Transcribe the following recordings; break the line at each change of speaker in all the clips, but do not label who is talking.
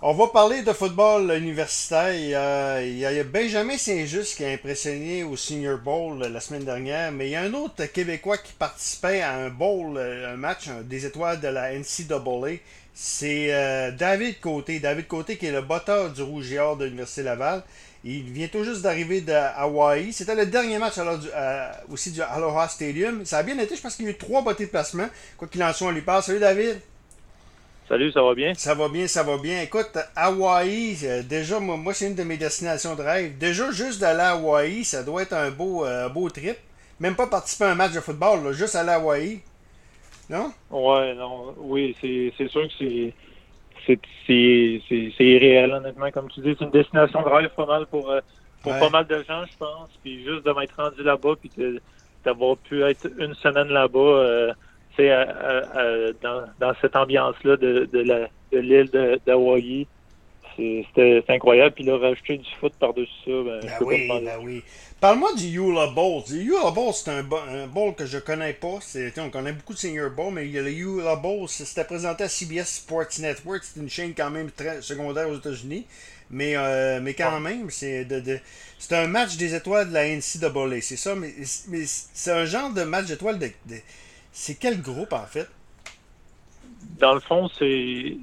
On va parler de football universitaire. Il y a, Benjamin Saint-Just qui a impressionné au Senior Bowl la semaine dernière, mais il y a un autre Québécois qui participait à un bowl, un match des étoiles de la NCAA. C'est euh, David Côté. David Côté qui est le botteur du Rouge et Or de l'Université Laval. Il vient tout juste d'arriver de Hawaii. C'était le dernier match alors, euh, aussi du Aloha Stadium. Ça a bien été, je pense qu'il y a eu trois bottées de placement. Quoi qu'il en soit, on lui parle. Salut David.
Salut, ça va bien?
Ça va bien, ça va bien. Écoute, Hawaï, euh, déjà, moi, moi c'est une de mes destinations de rêve. Déjà, juste d'aller à Hawaï, ça doit être un beau, euh, beau trip. Même pas participer à un match de football, juste aller à Hawaï. Non?
Ouais, non. Oui, c'est sûr que c'est. C'est irréel, honnêtement. Comme tu dis, c'est une destination de rêve pas mal pour, euh, pour pas mal de gens, je pense. Puis juste de m'être rendu là-bas, puis d'avoir pu être une semaine là-bas dans, dans, cette ambiance-là de, de l'île d'Hawaï. C'était incroyable. Puis là, rajouter du foot par-dessus ça, ben,
ben oui, ben oui. Parle-moi du Eula Bowl. Le Eula Bowl, c'est un, un, bowl que je connais pas. On connaît beaucoup de Senior Bowl, mais il y a le Eula Bowl. C'était présenté à CBS Sports Network. C'est une chaîne quand même très secondaire aux États-Unis. Mais, euh, mais quand même, c'est de, de c'est un match des étoiles de la NCAA. C'est ça, mais, mais c'est un genre de match d'étoiles de c'est quel groupe, en fait?
Dans le fond, c'est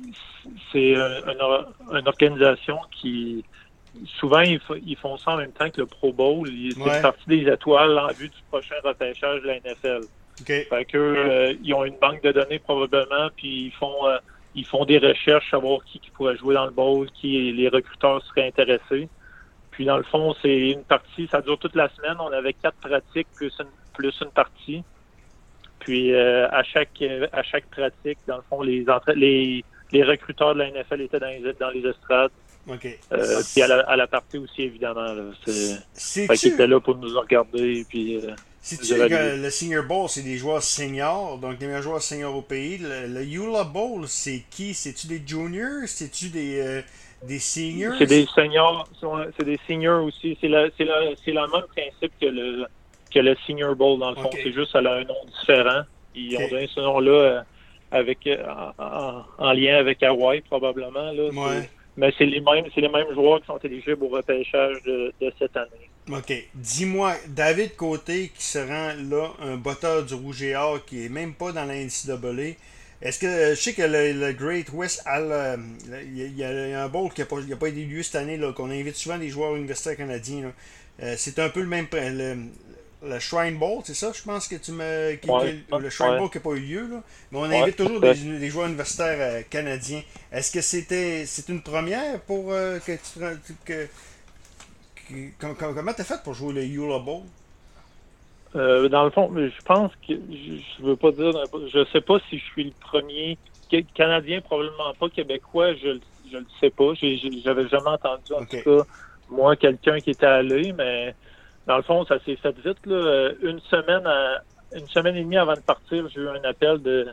c'est une, organisation qui souvent ils, font ça en même temps que le Pro Bowl. C'est une partie des étoiles en vue du prochain repêchage de la NFL.
Okay.
Fait que euh, ils ont une banque de données probablement, puis ils font euh, ils font des recherches, savoir qui, qui pourrait jouer dans le bowl, qui les recruteurs seraient intéressés. Puis dans le fond, c'est une partie, ça dure toute la semaine. On avait quatre pratiques plus plus une partie. Puis euh, à chaque à chaque pratique, dans le fond, les les, les recruteurs de la NFL étaient dans les, dans les estrades.
OK.
Euh, puis à la, à la, partie aussi, évidemment. C'est, fait qu'ils étaient là pour nous regarder. Puis, euh,
C'est-tu que le Senior Bowl, c'est des joueurs seniors, donc les meilleurs joueurs seniors au pays. Le, le Eula Bowl, c'est qui? C'est-tu des juniors? C'est-tu des, euh, des seniors?
C'est des seniors, c'est des seniors aussi. C'est, la, c'est, la, c'est le même principe que le, que le Senior Bowl, dans le fond. C'est juste, elle a un nom différent. Ils ont donné ce nom-là euh, avec euh, en, lien avec Hawaii, probablement. Là. Mais c'est les mêmes, c'est les mêmes joueurs qui sont éligibles au repêchage de, cette année.
OK. Dis-moi, David Côté qui se rend là, un botteur du Rouge et Or qui est même pas dans la NCAA. Est-ce que je sais que le, Great West il y, a un bowl qui n'a pas, pas été lieu cette année, qu'on invite souvent des joueurs universitaires canadiens. Euh, c'est un peu le même le Shrine Bowl, c'est ça, je pense que tu me. le Shrine Bowl qui n'a pas eu lieu, là. Mais on invite toujours des, joueurs universitaires euh, canadiens. Est-ce que c'était c'est une première pour euh, que tu que, comment t'as fait pour jouer le Eula Bowl?
Euh, dans le fond, je pense que je, veux pas dire je sais pas si je suis le premier Canadien, probablement pas québécois, je je le sais pas. J'avais jamais entendu en tout cas moi quelqu'un qui était allé, mais dans le fond, ça s'est fait vite. Là. Euh, une semaine une semaine et demie avant de partir, j'ai eu un appel de,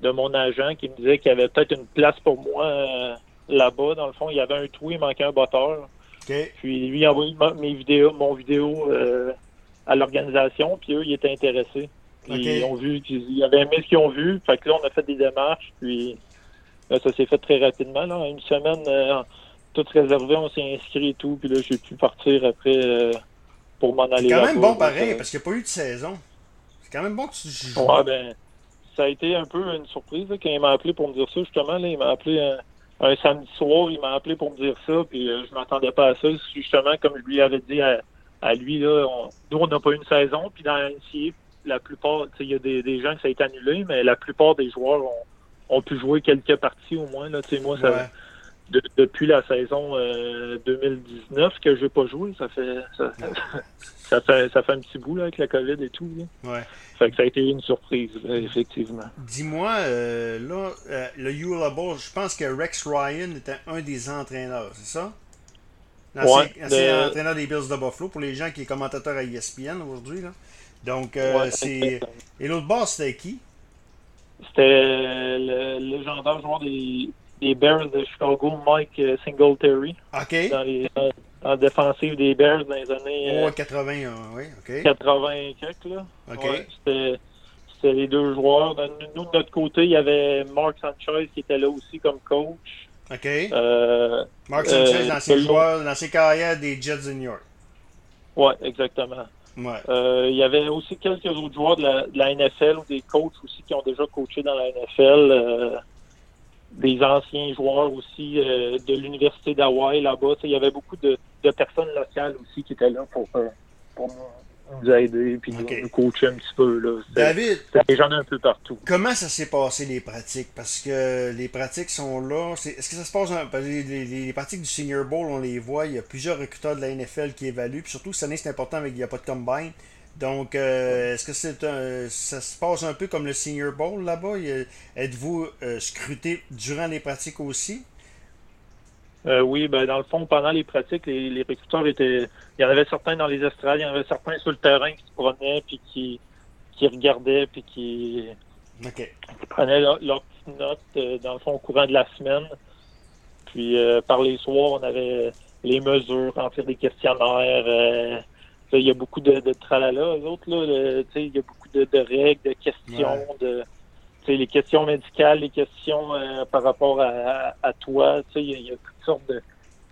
de mon agent qui me disait qu'il y avait peut-être une place pour moi euh, là-bas. Dans le fond, il y avait un trou, il manquait un botteur. Puis lui, il a envoyé mes vidéos, mon vidéo euh, à l'organisation, puis eux, ils étaient intéressés. Ils ont vu qu'ils avaient aimé ce qu'ils ont vu. Fait que là, on a fait des démarches, puis ça s'est fait très rapidement. Là. Une semaine, tout réservé, on s'est inscrit et tout, puis là, j'ai pu partir après pour m'en aller.
C'est quand même bon pareil, parce qu'il n'y a pas eu de saison. C'est quand même bon que tu joues.
Ouais, ben, ça a été un peu une surprise quand il m'a appelé pour me dire ça, justement. Là, il m'a appelé un, samedi soir, il m'a appelé pour me dire ça, puis euh, je m'attendais pas à ça. Justement, comme je lui avais dit à, lui, là, nous, on n'a pas eu une saison, puis dans l'NCA, la plupart, il y a des, des, gens que ça a été annulé, mais la plupart des joueurs ont, ont pu jouer quelques parties au moins. Là, moi, ça, depuis la saison 2019 euh, que je n'ai pas joué. Ça fait ça, fait ça fait un petit bout là, avec la COVID et tout.
Ouais.
Fait que ça a été une surprise, effectivement.
Dis-moi, euh, là, euh, le Eula Bowl, je pense que Rex Ryan était un des entraîneurs, c'est ça?
L'ancien
entraîneur des Bills de Buffalo, pour les gens qui sont commentateurs à ESPN aujourd'hui. Donc, c'est. Et l'autre boss, c'était qui?
C'était le légendaire joueur des des Bears de Chicago, Mike euh, Singletary.
OK.
Dans les, en défensive des Bears dans les années.
Oh, 80, euh, oui, OK.
80 quelques, là.
OK.
c'était, les deux joueurs. Nous, de notre côté, il y avait Mark Sanchez qui était là aussi comme coach.
OK.
Euh,
Mark Sanchez,
euh,
l'ancien
le-
joueur, l'ancien carrière des Jets de New York.
ouais, exactement.
Ouais.
Euh, il y avait aussi quelques autres joueurs de la, de la NFL ou des coachs aussi qui ont déjà coaché dans la NFL. Des anciens joueurs aussi euh, de l'Université d'Hawaï là-bas. Il y avait beaucoup de, de personnes locales aussi qui étaient là pour, euh, pour nous, aider puis
Ok.
nous, nous coacher un petit peu. Là.
David,
des gens un peu partout.
comment ça s'est passé les pratiques? Parce que les pratiques sont là. Est-ce que ça se passe que les, les- les pratiques du Senior Bowl, on les voit, il y a plusieurs recruteurs de la NFL qui évaluent. Puis surtout, cette année, c'est important avec il n'y a pas de combine. Donc, euh, est-ce que c'est un, ça se passe un peu comme le Senior Bowl là-bas? Êtes-vous euh, scruté durant les pratiques aussi?
Euh, oui, ben dans le fond, pendant les pratiques, les, les recruteurs étaient. Il y en avait certains dans les estrades, il y en avait certains sur le terrain qui se promenaient puis qui, qui regardaient puis qui, prenaient leur- leurs petites notes euh, dans le fond au courant de la semaine. Puis par les soirs, on avait les mesures, remplir des questionnaires. Il y a beaucoup de, de tralala, eux autres, là. il y a beaucoup de, de règles, de questions, de les questions médicales, les questions euh, par rapport à, toi. Il y, a- il y a toutes sortes de.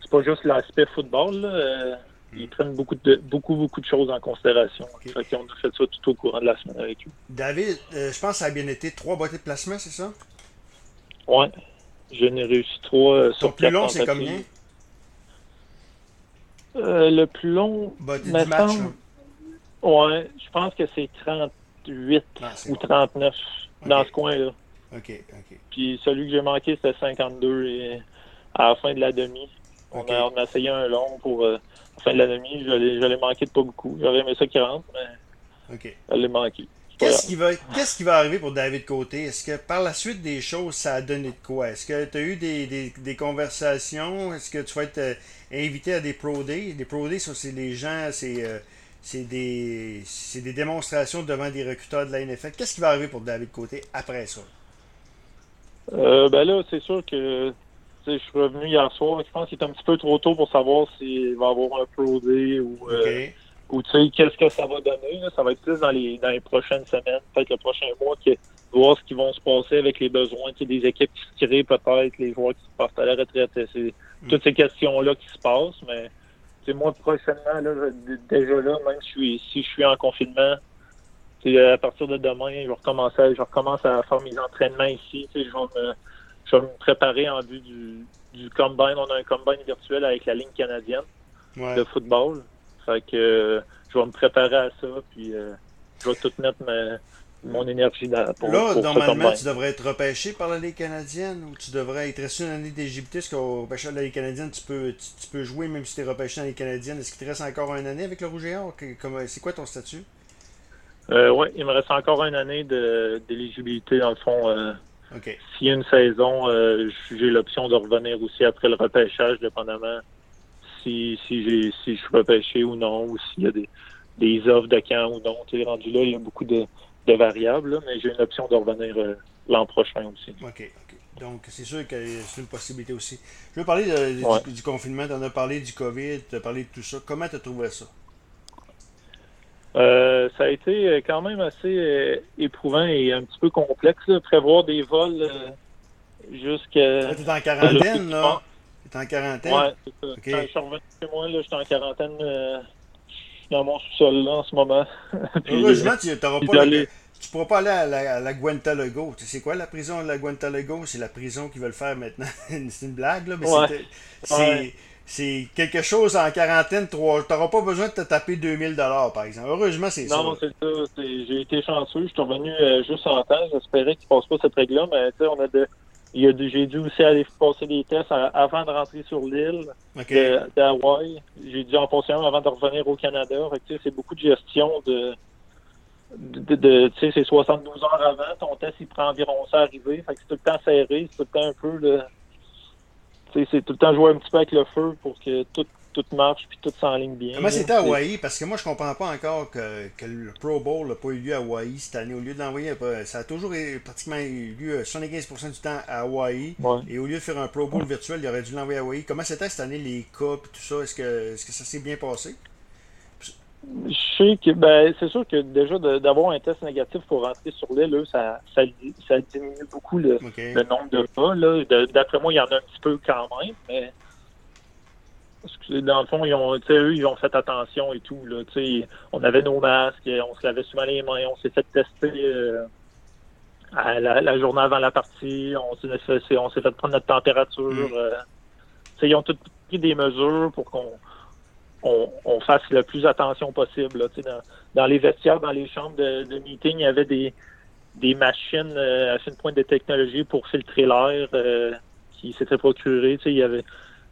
C'est pas juste l'aspect football, là. euh, Ils prennent beaucoup de beaucoup, beaucoup de choses en considération.
Ok.
Fait qu'on a fait ça tout au courant de la semaine avec eux.
David, euh, je pense que ça a bien été. Trois boîtiers de placement, c'est ça?
Ouais. Je n'ai réussi trois sur
plus long, c'est combien?
Euh, le plus long,
du match. là.
ouais, je pense que c'est 38
Ah,
ou
bon.
39 dans ce coin-là.
OK, OK.
Puis celui que j'ai manqué, c'était 52 et à la fin de la demi. On, a, on a essayé un long pour euh, la fin de la demi. Je l'ai manqué de pas beaucoup. J'aurais aimé ça qu'il rentre, mais
OK.
je l'ai manqué.
Qu'est-ce qui, va, qu'est-ce qui va arriver pour David Côté? Est-ce que par la suite des choses, ça a donné de quoi? Est-ce que tu as eu des, des, des conversations? Est-ce que tu vas être euh, invité à des Pro Days? Des Pro Days, ça, c'est les gens, c'est, euh, c'est, des, c'est des démonstrations devant des recruteurs de la NFL. Qu'est-ce qui va arriver pour David Côté après ça?
Euh, ben là, c'est sûr que je suis revenu hier soir. Je pense qu'il est un petit peu trop tôt pour savoir s'il va y avoir un Pro Day ou, euh,
OK.
Ou tu sais, qu'est-ce que ça va donner. là? Ça va être plus dans les, dans les prochaines semaines, peut-être le prochain mois, que voir ce qui vont se passer avec les besoins, tu sais, des équipes qui se tirent peut-être, les joueurs qui se partent à la retraite. C'est toutes ces questions-là qui se passent, mais tu sais, moi, prochainement, là, déjà là, même si je suis, si je suis en confinement, à partir de demain, je vais recommencer, à- je recommence à faire mes entraînements ici. tu sais, Je vais me, je vais me préparer en vue du, du combine. On a un combine virtuel avec la ligne canadienne
Ouais.
de football. Fait que euh, je vais me préparer à ça, puis euh, je vais tout mettre ma, mon énergie dans, pour,
Là,
pour
normalement, tu devrais être repêché par la Ligue canadienne ou tu devrais être resté une année d'éligibilité parce qu'au repêchage de la Ligue canadienne, tu peux, tu, tu peux jouer même si tu es repêché dans la Ligue canadienne. Est-ce qu'il te reste encore une année avec le Rouge et Or? C'est quoi ton statut?
Euh, ouais, il me reste encore une année d'éligibilité dans le fond. euh. S'il y a une saison, euh, j'ai l'option de revenir aussi après le repêchage, dépendamment si, si, je suis repêché ou non, ou s'il y a des, des offres de camp ou non. Tu rendu là, il y a beaucoup de, de variables, là, mais j'ai une option de revenir euh, l'an prochain aussi.
OK, OK. Donc, c'est sûr que c'est une possibilité aussi. Je veux parler de- du,
Ouais.
du confinement. Tu en as parlé du COVID, tu as parlé de tout ça. Comment tu as trouvé ça?
Euh, ça a été euh, quand même assez euh, éprouvant et un petit peu complexe. Là, prévoir des vols jusqu'à...
tu es en quarantaine, là? Tu es en quarantaine?
Ouais, c'est ça. Quand je suis revenu chez moi, là, j'étais en quarantaine. euh, dans mon sous-sol là en ce moment. Puis,
Heureusement, tu n'auras pas tu pourras pas aller à la, à la Guantanamo. Tu sais quoi la prison de la Guantanamo? C'est la prison qu'ils veulent faire maintenant. c'est une blague, là, mais
Ouais.
c'est- c'est quelque chose en quarantaine. Tu n'auras pas besoin de te taper 2000 par exemple. Heureusement, c'est ça.
Non, c'est ça. J'ai été chanceux. Je suis revenu euh, juste en temps. J'espérais qu'il ne passe pas cette règle-là, mais tu sais, on a de. J'ai dû aussi aller passer des tests à- avant de rentrer sur l'île d'Hawaï. J'ai dû en passer un avant de revenir au Canada. C'est beaucoup de gestion de. de, de- tu sais, c'est 72 heures avant. Ton test, il prend environ ça à arriver. Fait que c'est tout le temps serré. C'est tout le temps un peu. le- tu sais, c'est tout le temps jouer un petit peu avec le feu pour que tout, tout marche puis tout s'enligne bien.
Comment c'était à Hawaï? Parce que moi, je comprends pas encore que, que le Pro Bowl n'a pas eu lieu à Hawaï cette année. Au lieu de l'envoyer, à- ça a toujours eu- pratiquement eu lieu 75% du temps à Hawaï.
Ouais.
Et au lieu de faire un Pro Bowl virtuel, il aurait dû l'envoyer à Hawaï. Comment c'était cette année, les cas et tout ça? Est-ce que, est-ce que ça s'est bien passé?
Je sais que ben c'est sûr que déjà d'avoir un test négatif pour rentrer sur l'île, ça, ça, ça, diminue beaucoup le, le nombre de cas. D'après moi, il y en a un petit peu quand même, mais dans le fond, ils ont, eux, ils ont fait attention et tout. Là, on avait nos masques, on se lavait souvent les mains, on s'est fait tester euh, à la, journée avant la partie, on s'est fait, on s'est fait prendre notre température. Mm. Euh, ils ont tous pris des mesures pour qu'on on, fasse le plus attention possible. Là, dans, dans les vestiaires, dans les chambres de, de meeting, il y avait des, des machines euh, à une pointe de technologie pour filtrer l'air qui s'étaient procurées. Il y avait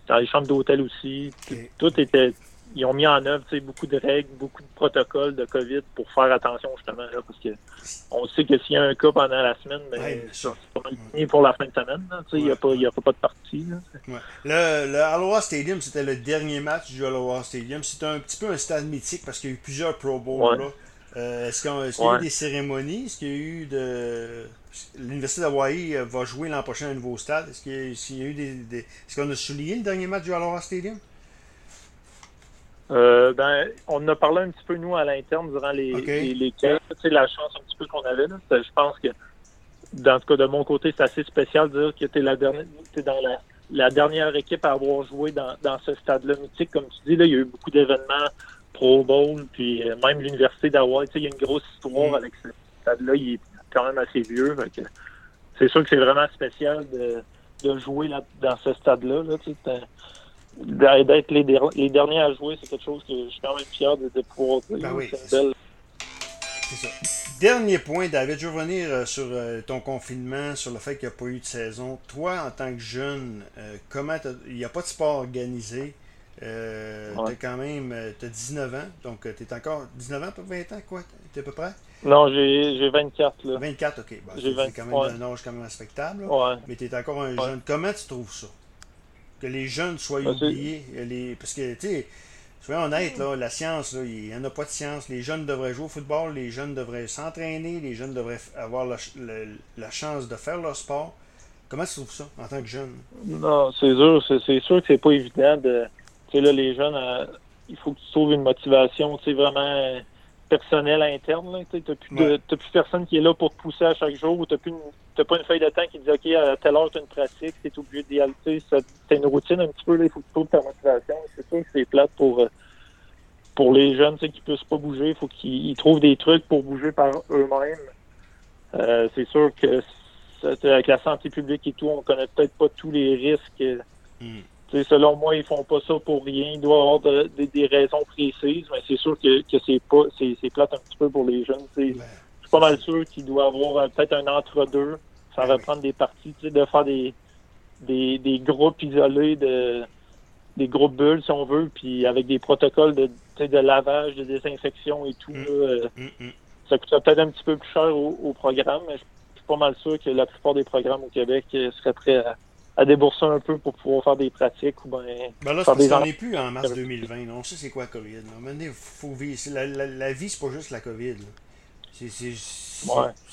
dans les chambres d'hôtel aussi. Tout était. Ils ont mis en œuvre beaucoup de règles, beaucoup de protocoles de COVID pour faire attention justement là, parce que on sait que s'il y a un cas pendant la semaine, mais ben, c'est pas pour la fin de semaine. Il n'y a, pas, a pas de partie.
Le, le Aloha Stadium, c'était le dernier match du Aloha Stadium. C'était un petit peu un stade mythique parce qu'il y a eu plusieurs Pro Bowls là. Euh, est-ce qu'il y a eu des cérémonies? Est-ce qu'il y a eu de. L'Université d'Hawaï euh, va jouer l'an prochain à un nouveau stade? Est-ce qu'il y, a eu des. Est-ce qu'on a souligné le dernier match du Aloha Stadium?
Euh, ben, on en a parlé un petit peu, nous, à l'interne, durant les, les, les sais, la chance un petit peu qu'on avait. Là, je pense que, dans tout cas, de mon côté, c'est assez spécial de dire que tu es, la dernière, es dans la, la, dernière équipe à avoir joué dans, dans ce stade-là mythique. Comme tu dis, là, il y a eu beaucoup d'événements Pro Bowl, puis euh, même l'Université d'Hawaï, il y a une grosse histoire mm. avec ce stade-là. Il est quand même assez vieux. C'est sûr que c'est vraiment spécial de, de jouer là, dans ce stade-là. Là, D'être les, les, derniers à jouer, c'est quelque chose que je suis quand même fier de, de pouvoir dire.
Ben oui, c'est ça. Dernier point, David, je veux revenir euh, sur euh, ton confinement, sur le fait qu'il n'y a pas eu de saison. Toi, en tant que jeune, comment il n'y a pas de sport organisé? Euh, T'as quand même euh, as 19 ans, donc euh, tu es encore 19 ans, 20 ans, quoi? T'es à peu près?
Non, j'ai 24. Là.
24, ok. Bah, c'est quand même un âge quand même respectable. Ouais. Mais tu es encore un jeune. Comment tu trouves ça? Que les jeunes soient bah, oubliés les... Parce que, tu sais, soyons honnêtes, là, la science, il n'y en a pas de science. Les jeunes devraient jouer au football, les jeunes devraient s'entraîner, les jeunes devraient avoir la, la, chance de faire leur sport. Comment tu trouves ça en tant que jeune?
Non, c'est sûr, c'est sûr que c'est pas évident de là, les jeunes, euh, il faut que tu trouves une motivation, tu vraiment personnelle interne. Tu n'as plus, plus, personne qui est là pour te pousser à chaque jour ou tu n'as pas une feuille de temps qui dit OK, à telle heure, tu as une pratique, tu es obligé d'y aller. C'est une routine un petit peu, il faut que tu trouves ta motivation. C'est sûr que c'est plate pour, euh, pour les jeunes qui ne puissent pas bouger. Il faut qu'ils trouvent des trucs pour bouger par eux-mêmes. Euh, c'est sûr que avec la santé publique et tout, on connaît peut-être pas tous les risques. Selon moi, ils font pas ça pour rien. Il doit y avoir des raisons précises, mais c'est sûr que, que c'est pas c'est plate un petit peu pour les jeunes. Je suis pas mal sûr qu'il doit y avoir peut-être un entre-deux. Ça va prendre des parties, de faire des, des, des groupes isolés de des groupes bulles, si on veut, puis avec des protocoles de, de lavage, de désinfection et tout. Mm. Euh, mm, mm. Ça coûterait peut-être un petit peu plus cher au, programme, mais je suis pas mal sûr que la plupart des programmes au Québec euh, seraient prêts à, à débourser un peu pour pouvoir faire des pratiques ou ben,
ben là, faire des n'est plus en mars 2020. On sait c'est quoi la COVID. Là. faut vivre. La, la, la, vie, c'est pas juste la COVID. C'est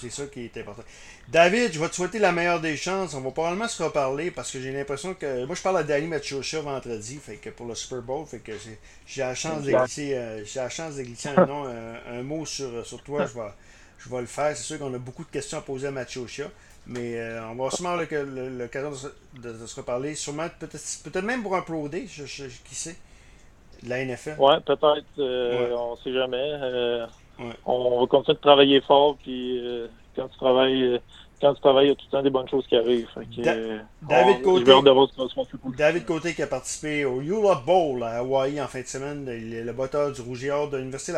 ça qui est important. David, je vais te souhaiter la meilleure des chances. On va probablement se reparler parce que j'ai l'impression que. Moi, je parle à Danny Machocha vendredi fait que pour le Super Bowl. Fait que j'ai la chance de glisser, euh, la chance de glisser un, nom, un, mot sur, sur toi. Je vais, je vais le faire. C'est sûr qu'on a beaucoup de questions à poser à Machocha. Mais euh, on va sûrement l'occasion de, de, se reparler. Sûrement, peut-être peut même pour un Pro Day, je, qui sait, de la NFL.
Ouais, peut-être. Euh, on ne sait jamais. Euh, on va continuer de travailler fort. Puis quand tu travailles. quand tu travailles, il y a tout le temps des bonnes choses qui arrivent.
David, Côté, David Côté qui a participé au Europe Bowl à Hawaii en fin de semaine, le, le batteur du Rouge de l'Université